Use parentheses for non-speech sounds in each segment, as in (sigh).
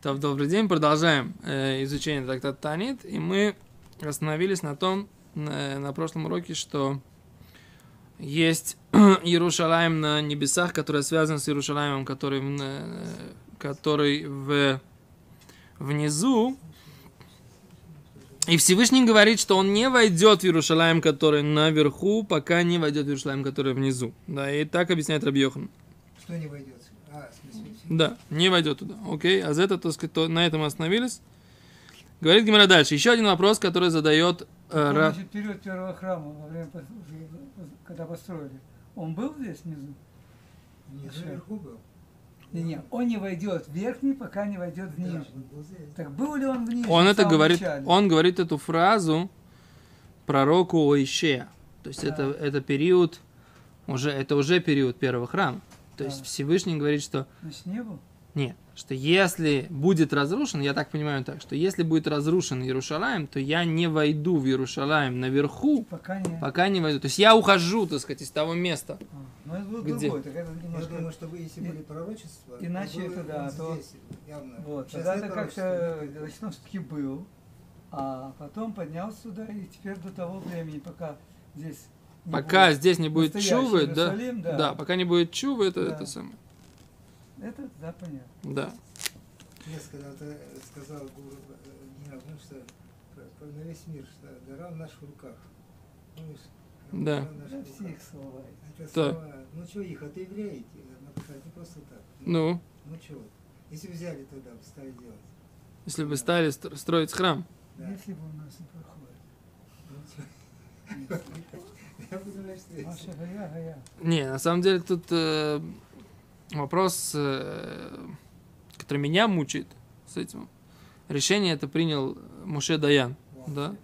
То, добрый день, продолжаем э, изучение трактата Танит, и мы остановились на том, на, на прошлом уроке, что есть (clears throat) Иерушалаем на небесах, который связан с Иерушалаемом, который, э, который в, внизу, и Всевышний говорит, что он не войдет в Иерушалаем, который наверху, пока не войдет в Иерушалаем, который внизу. Да, и так объясняет Рабьехан. Что не войдет? Да, не войдет туда. Окей, а за это, так сказать, то- на этом остановились. Говорит Гимара дальше. Еще один вопрос, который задает э, Ра- Значит, период первого храма, во время, когда построили, он был здесь внизу? внизу наверху был. Не, не, он не войдет в верхний, пока не войдет в Да, нижний. Так был ли он в нижнем? Он это говорит, начале? он говорит эту фразу пророку Оишея. То есть это, это период, уже, это уже период первого храма. То есть Да. Всевышний говорит, что Значит, не был? нет, что если будет разрушен, я так понимаю так, что если будет разрушен Иерушалаем, то я не войду в Иерушалаем наверху, Пока не. пока не войду. То есть я ухожу, так сказать, из того места. А, Но это был Где? другой. Так это Я немножко... думаю, что вы, если были пророчества, иначе было это да, вот то- здесь явно. Вот, Сейчас тогда это как-то, значит, он все-таки был, а потом поднялся сюда, и теперь до того времени, пока здесь Пока будет здесь не будет чувы, да, да. да, пока не будет чувы, это, Да. это самое. Это, да, понятно. Да. Я когда-то сказал Гуру э, Генерал, ну что, на весь мир, что гора в наших руках. Помнишь? Да. Гора в наших Да, руках. все их слова. Это Да. слова, ну что их, сказать, не просто так. Ну, Ну что, если взяли тогда, стали делать. если бы стали стро- строить храм. Да. Если бы у нас не проходит. Ну, Не, на самом деле тут э, вопрос, э, который меня мучает с этим. Решение это принял Муше Даян. Да,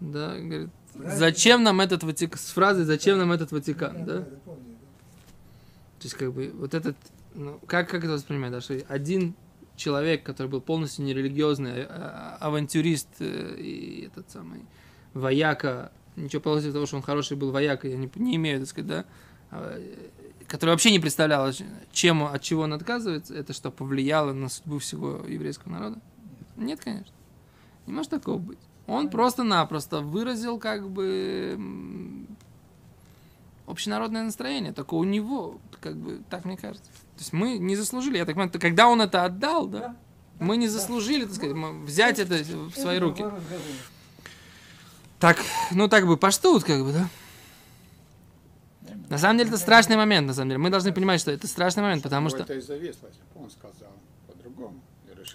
да, говорит, зачем нам этот Ватикан, с фразой «зачем нам этот Ватикан», Да. То есть, как бы, вот этот, ну, как, как это воспринимать, да, что один человек, который был полностью нерелигиозный, а- а- авантюрист э, и этот самый вояка, ничего против того, что он хороший был вояка, я не, не имею, так сказать, да, а, который вообще не представлял, чем, от чего он отказывается, это что, повлияло на судьбу всего еврейского народа? Нет, конечно. Не может такого быть. Он просто-напросто выразил как бы общенародное настроение, только у него, как бы, так мне кажется. То есть мы не заслужили, я так понимаю, когда он это отдал, да, Да, мы не заслужили, так сказать, м- взять это в свои руки. Так, ну так бы поштут, как бы, да. На самом деле это страшный момент, на самом деле. Мы должны понимать, что это страшный момент, потому что... Это и зависло, если бы он сказал по-другому.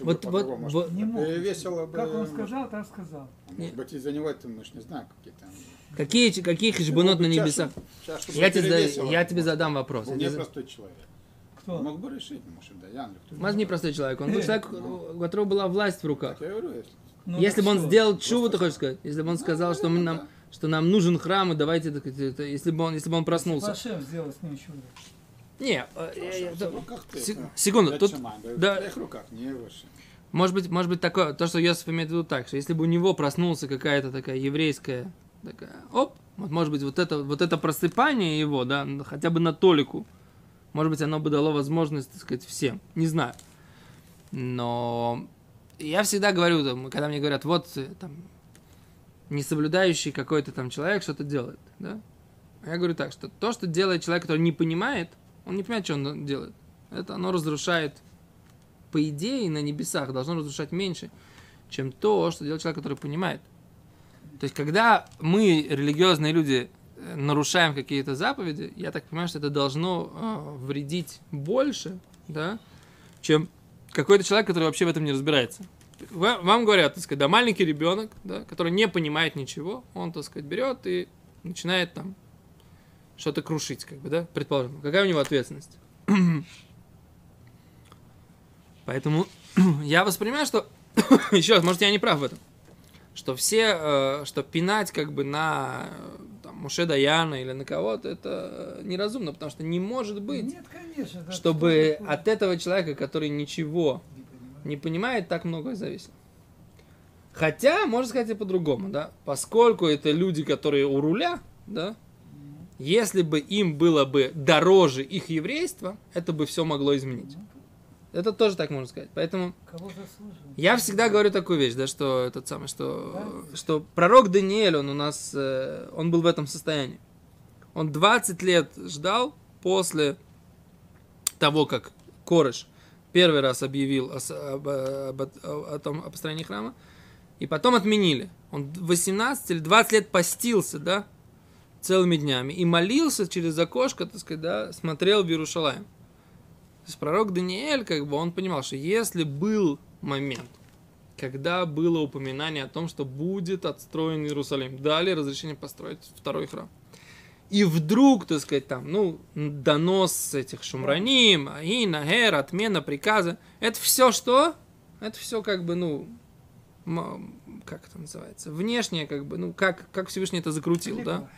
Вот- вот- по-другому. вот- Может, Не мог. перевесило бы... Как он сказал, так сказал. Может быть, из-за него это, мы ж не знаем, какие там... Какие, какие хижбонот на небесах? чашу Я тебе, зада- я тебе задам вопрос. Он Я не простой человек. Кто? Он мог бы решить, может, или кто-то. Маз не простой человек, он был человек, у которого была власть в руках. Так я говорю, если... Ну, Если бы он что? сделал чуву, ты хочешь сказать? Если бы он Ну, сказал, что, мы нам, что нам нужен храм, и давайте, так это- если бы он, если бы он проснулся. Пашем сделал с ним чудо. Не, э, секунду, тут- да. В твоих руках, не выше. может быть, может быть такое, то, что Йосиф имеет в виду так, что если бы у него проснулся какая-то такая еврейская, такая, оп, вот, может быть, вот это, вот это просыпание его, да, хотя бы на толику, может быть, оно бы дало возможность, так сказать, всем, не знаю. Но я всегда говорю, там, когда мне говорят, вот, э, там, не соблюдающий какой-то там человек что-то делает, да? Я говорю так, что то, что делает человек, который не понимает, он не понимает, что он делает. Это оно разрушает, по идее, на небесах должно разрушать меньше, чем то, что делает человек, который понимает. То есть, когда мы, религиозные люди, э, нарушаем какие-то заповеди, я так понимаю, что это должно э, вредить больше, да, чем какой-то человек, который вообще в этом не разбирается. Ва- Вам говорят, так сказать, да, маленький ребенок, да, который не понимает ничего, он, так сказать, берет и начинает там что-то крушить, как бы, да, предположим. Какая у него ответственность? (clears throat) Поэтому (clears throat) я воспринимаю, что, (clears throat) еще раз, может, я не прав в этом, что все, э, что пинать как бы на Муше Даяна или на кого-то, это неразумно, потому что не может быть, Нет, конечно. да, чтобы что от этого человека, который ничего Не понимает, так многое зависит. Хотя, можно сказать и по-другому, да, поскольку это люди, которые у руля, да, если бы им было бы дороже их еврейство, это бы все могло изменить. Это тоже так можно сказать. Поэтому я всегда говорю такую вещь, да, что этот самый, что, что пророк Даниэль, он у нас, э, он был в этом состоянии. Он 20 лет ждал после того, как Корыш первый раз объявил о, об, об- о- о том, о построении храма, и потом отменили. Он 18 или 20 лет постился, да, целыми днями, и молился через окошко, так сказать, да, смотрел в Иерушалаем. То есть пророк Даниэль, как бы, он понимал, что если был момент, когда было упоминание о том, что будет отстроен Иерусалим, дали разрешение построить второй храм. И вдруг, так сказать, там, ну, донос этих шумраним, аин, агер, отмена приказа, это все что? Это все как бы, ну, как это называется? Внешнее, как бы, ну, как, как Всевышний это закрутил, да?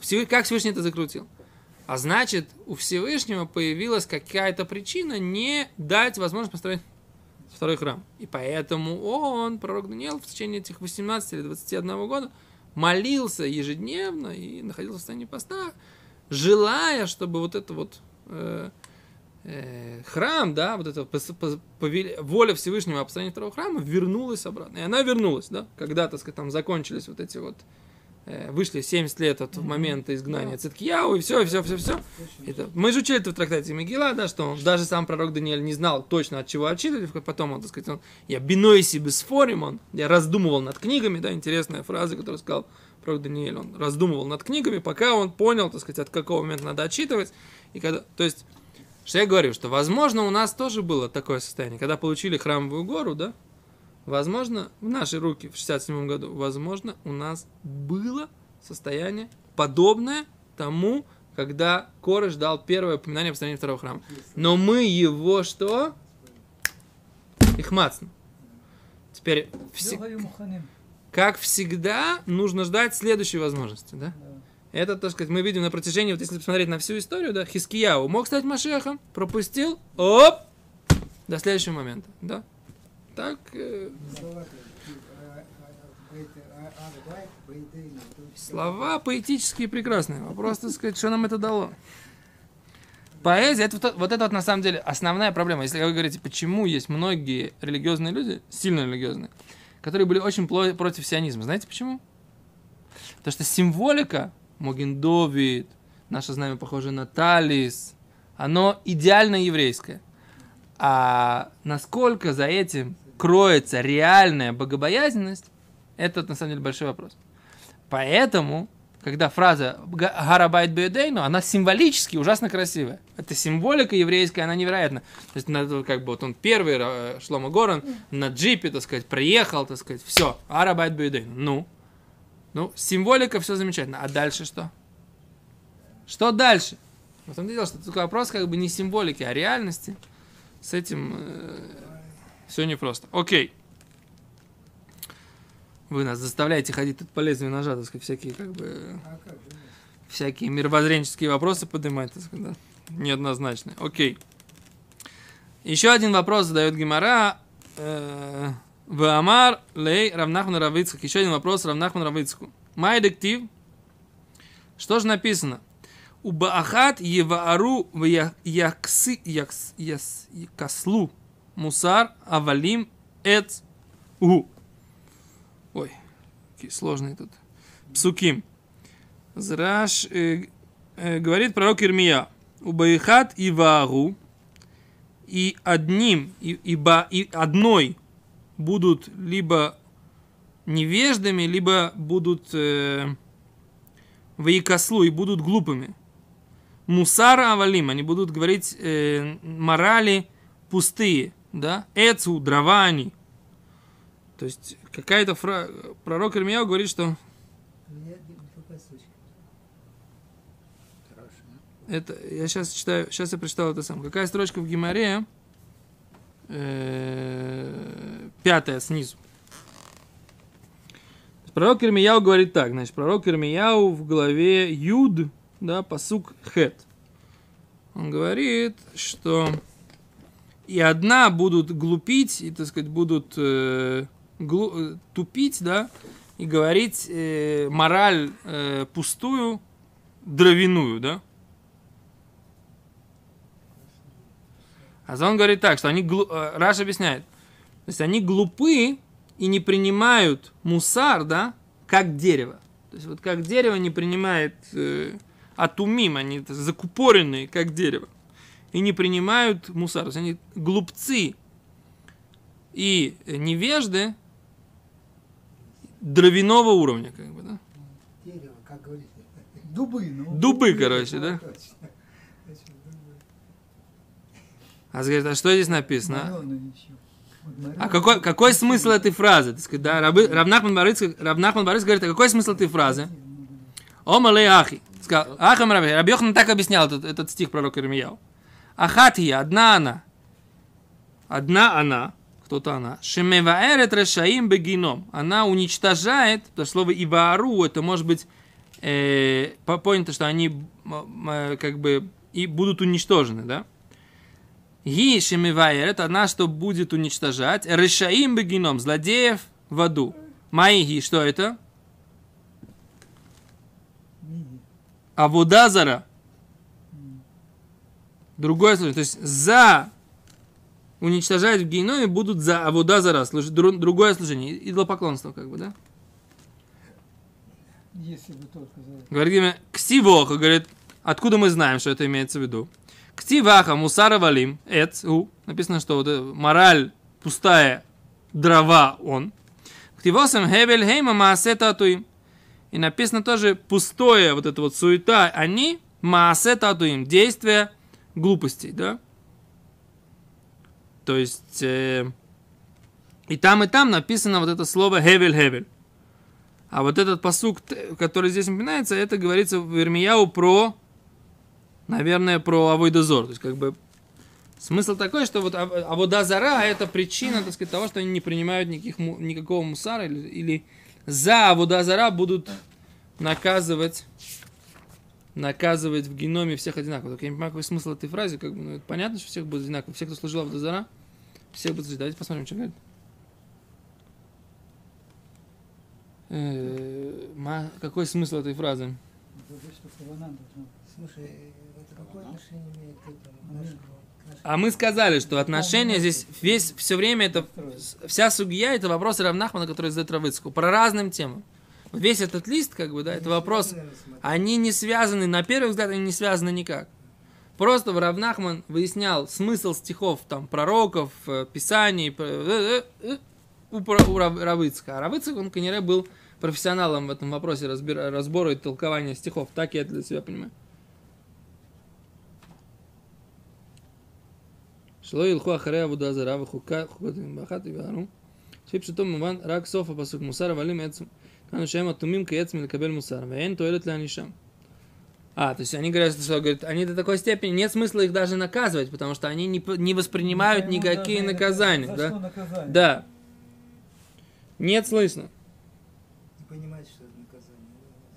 Всевы- как Всевышний это закрутил? А значит, у Всевышнего появилась какая-то причина не дать возможность построить второй храм. И поэтому он, пророк Даниил, в течение этих 18 или 21 года молился ежедневно и находился в состоянии поста, желая, чтобы вот это вот э, э, храм, да, вот эта воля Всевышнего о построении второго храма вернулась обратно. И она вернулась, да, когда, так сказать, там закончились вот эти вот вышли 70 лет от момента изгнания Циткияу, и все, и все, все, все. Это, мы же учили это в трактате Мегила, да, что он, даже сам пророк Даниэль не знал точно от чего отчитывать, потом он, так сказать, он, я биной себе спорим, он, я раздумывал над книгами, да, интересная фраза, которую сказал пророк Даниэль, он раздумывал над книгами, пока он понял, так сказать, от какого момента надо отчитывать, и когда, то есть, что я говорю, что, возможно, у нас тоже было такое состояние, когда получили храмовую гору, да, возможно, в наши руки в 67 году, возможно, у нас было состояние подобное тому, когда Корыш дал первое упоминание о построении второго храма. Но мы его что? Ихмацн. Теперь, муханим. как всегда, нужно ждать следующей возможности? Да. Это, так сказать, мы видим на протяжении, вот если посмотреть на всю историю, да, Хискияу мог стать Машехом, пропустил, оп, до следующего момента, да? Так, слова поэтические прекрасные. Вопрос, так сказать, что нам это дало? Поэзия, это вот, это вот на самом деле основная проблема. Если вы говорите, почему есть многие религиозные люди, сильно религиозные, которые были очень против сионизма. Знаете почему? Потому что символика, Моген Довид, наше знамя похоже на Талис, оно идеально еврейское. А насколько за этим кроется реальная богобоязненность, это на самом деле большой вопрос. Поэтому, когда фраза «Га- «Гарабайт беедейну», она символически ужасно красивая. Это символика еврейская, она невероятна. То есть, надо, как бы, вот он первый, э, Шлома Горан, на джипе, так сказать, приехал, так сказать, все, «Гарабайт беедейну». Ну, ну, символика, все замечательно. А дальше что? Что дальше? В том дело, что такой вопрос как бы не символики, а реальности. С этим все непросто. Окей. Вы нас заставляете ходить тут по лезвию ножа, так сказать, всякие как бы А как же? нет? всякие мировоззренческие вопросы поднимать, так сказать, да? неоднозначные. Окей. Еще один вопрос задает Гимара. Э, Ваамар лей Равнахман Равицкак. Еще один вопрос Равнахман Равицку. Май дектив. Что же написано? У Баахат Еваару в Яксы Якс Якаслу Мусар Авалим Эц У. Ой, какие сложные тут. Псуким. Зраш э, э, говорит пророк Ирмия. У Баихат и Ваагу и одним, и, и, ба- и одной будут либо невеждами, либо будут э, в Якослу и будут глупыми. Мусара Авалим, они будут говорить э, морали пустые, да? Эцу, дрова они. То есть какая-то фра... пророк Ирмияу говорит, что. Это, я сейчас читаю, сейчас я прочитал это сам. Какая строчка в Гимаре? Э, Пятая снизу. Пророк Ирмияу говорит так, значит, пророк Ирмияу в главе Юд, да, посук Хет. Он говорит, что и одна будут глупить, и, так сказать, будут э, глу- э, тупить, да, и говорить э, мораль э, пустую, дровяную, да, А он говорит так, что они, глу- э, Раш объясняет, то есть они глупы и не принимают мусар, да, как дерево. То есть вот как дерево не принимает э, атумим, они закупоренные, как дерево. И не принимают мусар. То есть они глупцы и невежды дровяного уровня, как бы, да. Дерево, как говорите. Дубы, ну. Дубы, короче, да. Точно. Точно, думаю. А говорит, а что здесь написано? А какой, какой смысл этой фразы? Так сказать, да, Рабы- Равнахман Борис, Равнахман Борис говорит, а какой смысл этой фразы? Омалей ахи. Сказал, ахам раби. Йохан так объяснял этот, этот стих пророка Ирмияу. Ахатия, одна она. Одна она. Кто-то она. Шемеваэрет решаим бегином. Она уничтожает, то слово иваару, это может быть э, по- понято, что они м, как бы и будут уничтожены, да? Ги шемиваэр, это она, что будет уничтожать. Решаим бегином, злодеев в аду. Маиги, что это? Миги. Другое слово. То есть за уничтожать в геноме будут за Аводазара, служить, дру- другое служение. Идолопоклонство, как бы, да? Если бы только за Говорит имя Ксивоха, говорит, откуда мы знаем, что это имеется в виду? Ксиваха, мусара валим, эц, у. Написано, что вот э, мораль пустая, дрова он. כתיב התם הבל המה מעשה תעתועים. И написано тоже пустое, вот это вот суета, они מעשה תעתועים, действия глупостей, да? То есть, э, и там, и там написано вот это слово הבל הבל. А вот этот פסוק, который здесь упоминается, это говорится в Ирмияу про, наверное, про עבודה זרה. То есть, как бы, смысл такой, что вот Ав- עבודה זרה это причина, так сказать, того, что они не принимают никаких, никакого מוסר а, или, или за Аводазара будут наказывать наказывать в геноме всех одинаково. Только я не понимаю, какой смысл этой фразы. Как бы, ну, это понятно, что всех будет одинаково. Все, кто служил Аводазара, всех будут служить. Давайте посмотрим, что говорит. Э, ма- Какой смысл этой фразы? Слушай, это какое отношение имеет к этому? А мы сказали, что отношения здесь весь все время это вся сугия это вопросы Равнахмана, которые задает Равыцку, по разным темам весь этот лист, как бы, да, они это вопрос, они не связаны, на первый взгляд, они не связаны никак. Просто в Равнахман выяснял смысл стихов, там, пророков, э, писаний, э, э, у, у Равыцка. А Равыцк, он, конечно, был профессионалом в этом вопросе разбира, разбора и толкования стихов. Так я это для себя понимаю. Шло илху ахарея вудазара вахука хукатим бахат и вару. Шипшитом муван рак софа пасук мусар валим эцем. עץ כאן שהם אטומים כעץ מלקבל מוסר ואין תועלת להענישם. А, то есть они говорят, что говорят, они до такой степени, нет смысла их даже наказывать, потому что они не, п- не воспринимают Не пойму никакие даже, наказания, за да? что наказание? Да. Нет слышно. Не понимаете, что это наказание.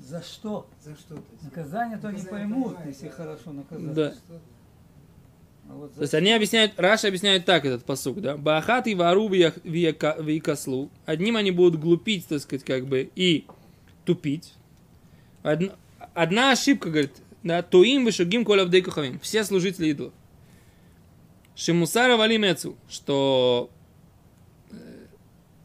За что? За что то Наказание то не поймут, если хорошо наказать. Да. А вот То есть они объясняют, Раша объясняет так этот посук, да? Бахат и вару викаслу. Одним они будут глупить, так сказать, как бы, и тупить. Одна, одна ошибка, говорит, да, то им вышугим коля в кухавим. Все служители идолов. Шимусара валимецу, что э,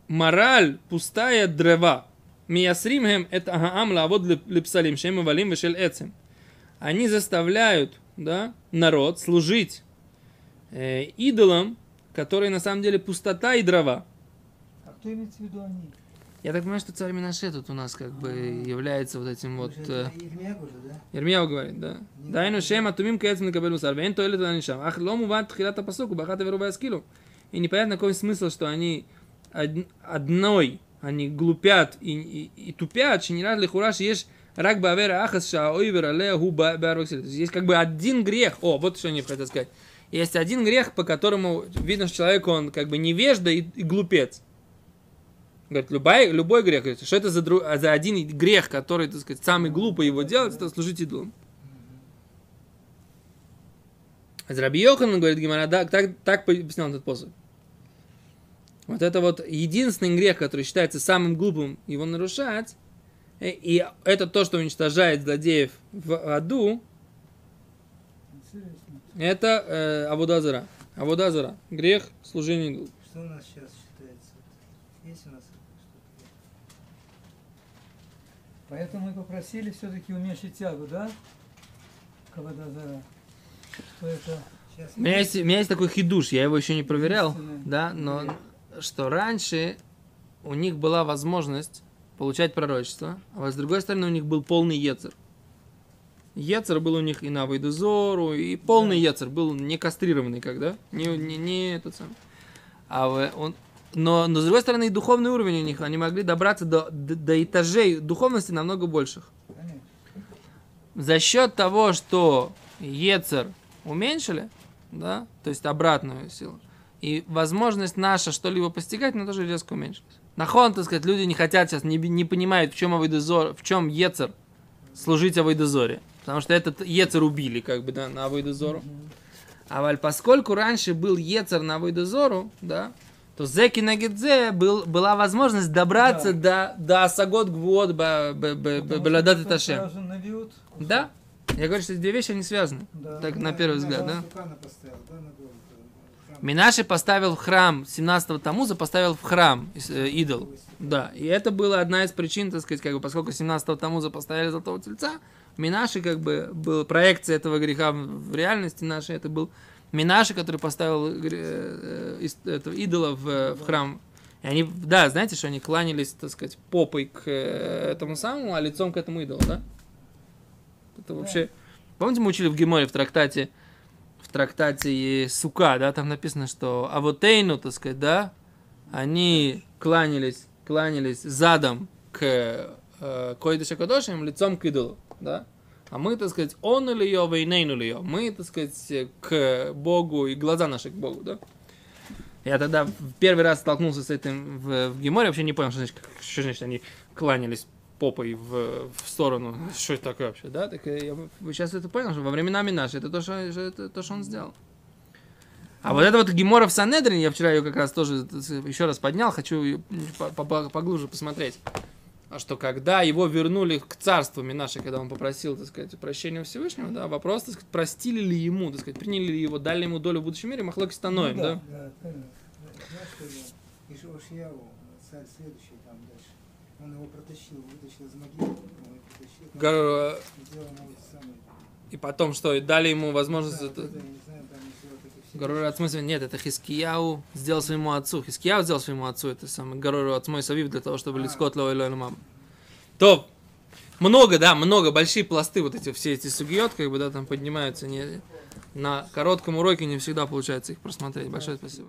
мораль пустая древа. Миясримхем это агаам лавод лепсалим, шем валим вешел эцем. Они заставляют, да, народ служить э, идолам, которые на самом деле пустота и дрова. А кто имеет в виду они? Я так понимаю, что царь Минаше тут у нас как бы а. является вот этим вот... Ермия э, говорит, да? Ермия говорит, да. Дайну шем атумим кэцм накабель мусар, вен тоэлет анишам. Ах ло муван хилата пасуку, бахата веру скилу. И непонятно, какой смысл, что они одной, они глупят и, и, и тупят, шинирад лихураш ешь рак бавера ахас ша ойвера ле губа барваксил. Есть как бы один грех. О, вот что они хотят сказать. Есть один грех, по которому видно, что человек, он как бы невежда и, и глупец. Говорит, любой, любой грех. Что это за, дру- а за один грех, который, так сказать, самый глупый его делать, это служить идолам. А Раби Йохан говорит, Гимара, да, так, так объяснял этот посыл. Вот это вот единственный грех, который считается самым глупым, его нарушать, э, и это то, что уничтожает злодеев в аду. Это э, Абудазара. А вода зара. Грех, служение идолу. Что у нас сейчас считается? Есть у нас что-то? Поэтому мы попросили все-таки уменьшить тягу, да? Кавадазара. Что это Сейчас У меня есть, у меня есть такой хидуш, я его еще не проверял, да, но что раньше у них была возможность получать пророчество, а с другой стороны у них был полный ецер. Ецер был у них и на Вейдезору, и полный ецер был не кастрированный, когда, не, не, не этот сам. А он, но, но с другой стороны и духовный уровень у них, они могли добраться до, до, до этажей духовности намного больших. За счет того, что Ецер уменьшили, да, то есть обратную силу, и возможность наша что-либо постигать, она тоже резко уменьшилась. Нахон, так сказать, люди не хотят сейчас, не, не понимают, в чем Авойдозор, в чем Ецер служить Авойдозоре. Потому что этот Ецер убили, как бы, да, на Авойдозору. А валь, поскольку раньше был Ецер на Авойдозору, да, то Зеки Нагидзе был, была возможность добраться до, до Асагот Гвуот Беладат и Ташем. Да. Я говорю, что эти две вещи, они связаны. Да. Так, на первый взгляд, да? Минаши поставил в храм 17-го Тамуза, поставил в храм э, идол. Да, и это была одна из причин, так сказать, как бы, поскольку 17-го Тамуза поставили Золотого Тельца, Минаши, как бы, был проекция этого греха в реальности нашей, это был Минаши, который поставил э, э, этого идола в, в храм. И они, да, знаете, что они кланялись, так сказать, попой к э, этому самому, а лицом к этому идолу, да? Это вообще... Помните, мы учили в Геморе в трактате, трактате Сука, да, там написано, что Авотейну, так сказать, да, они кланялись, кланялись задом к э, Койдыша Кадошим, лицом к идолу, да. А мы, так сказать, он или ее, вейнейну ли ее. Мы, так сказать, к Богу и глаза наши к Богу, да. Я тогда в первый раз столкнулся с этим в, в Геморе, вообще не понял, что значит, что значит они кланялись попой в, в сторону. (laughs) Что это такое вообще, да? Так я сейчас это понял, что во времена наши это то, что, это то, что он сделал. А вот это вот Гемора в Санедрине, я вчера ее как раз тоже еще раз поднял, хочу поглубже посмотреть. А что когда его вернули к царству Минаши, когда он попросил, так сказать, прощения у Всевышнего, да, вопрос, так сказать, простили ли ему, так сказать, приняли ли его, дали ему долю в будущем мире, Махлоки становим, Ну да? Да, правильно. Знаешь, что было? И Ошьяву, царь следующий там дальше. Он его протащил, вытащил из могилы, он его протащил, Гор-. И потом что, дали ему возможность... Да, это- это, я не знаю, там еще вот эти все... Горор от смысла нет, это Хискияу сделал своему отцу. Хискияу сделал своему отцу это самое Горору от мой Савив для того, чтобы А. лискот ло ило мам. То много, да, много, большие пласты вот эти, все эти сугиот, как бы, да, там поднимаются. Не, на коротком уроке не всегда получается их просмотреть. Большое спасибо.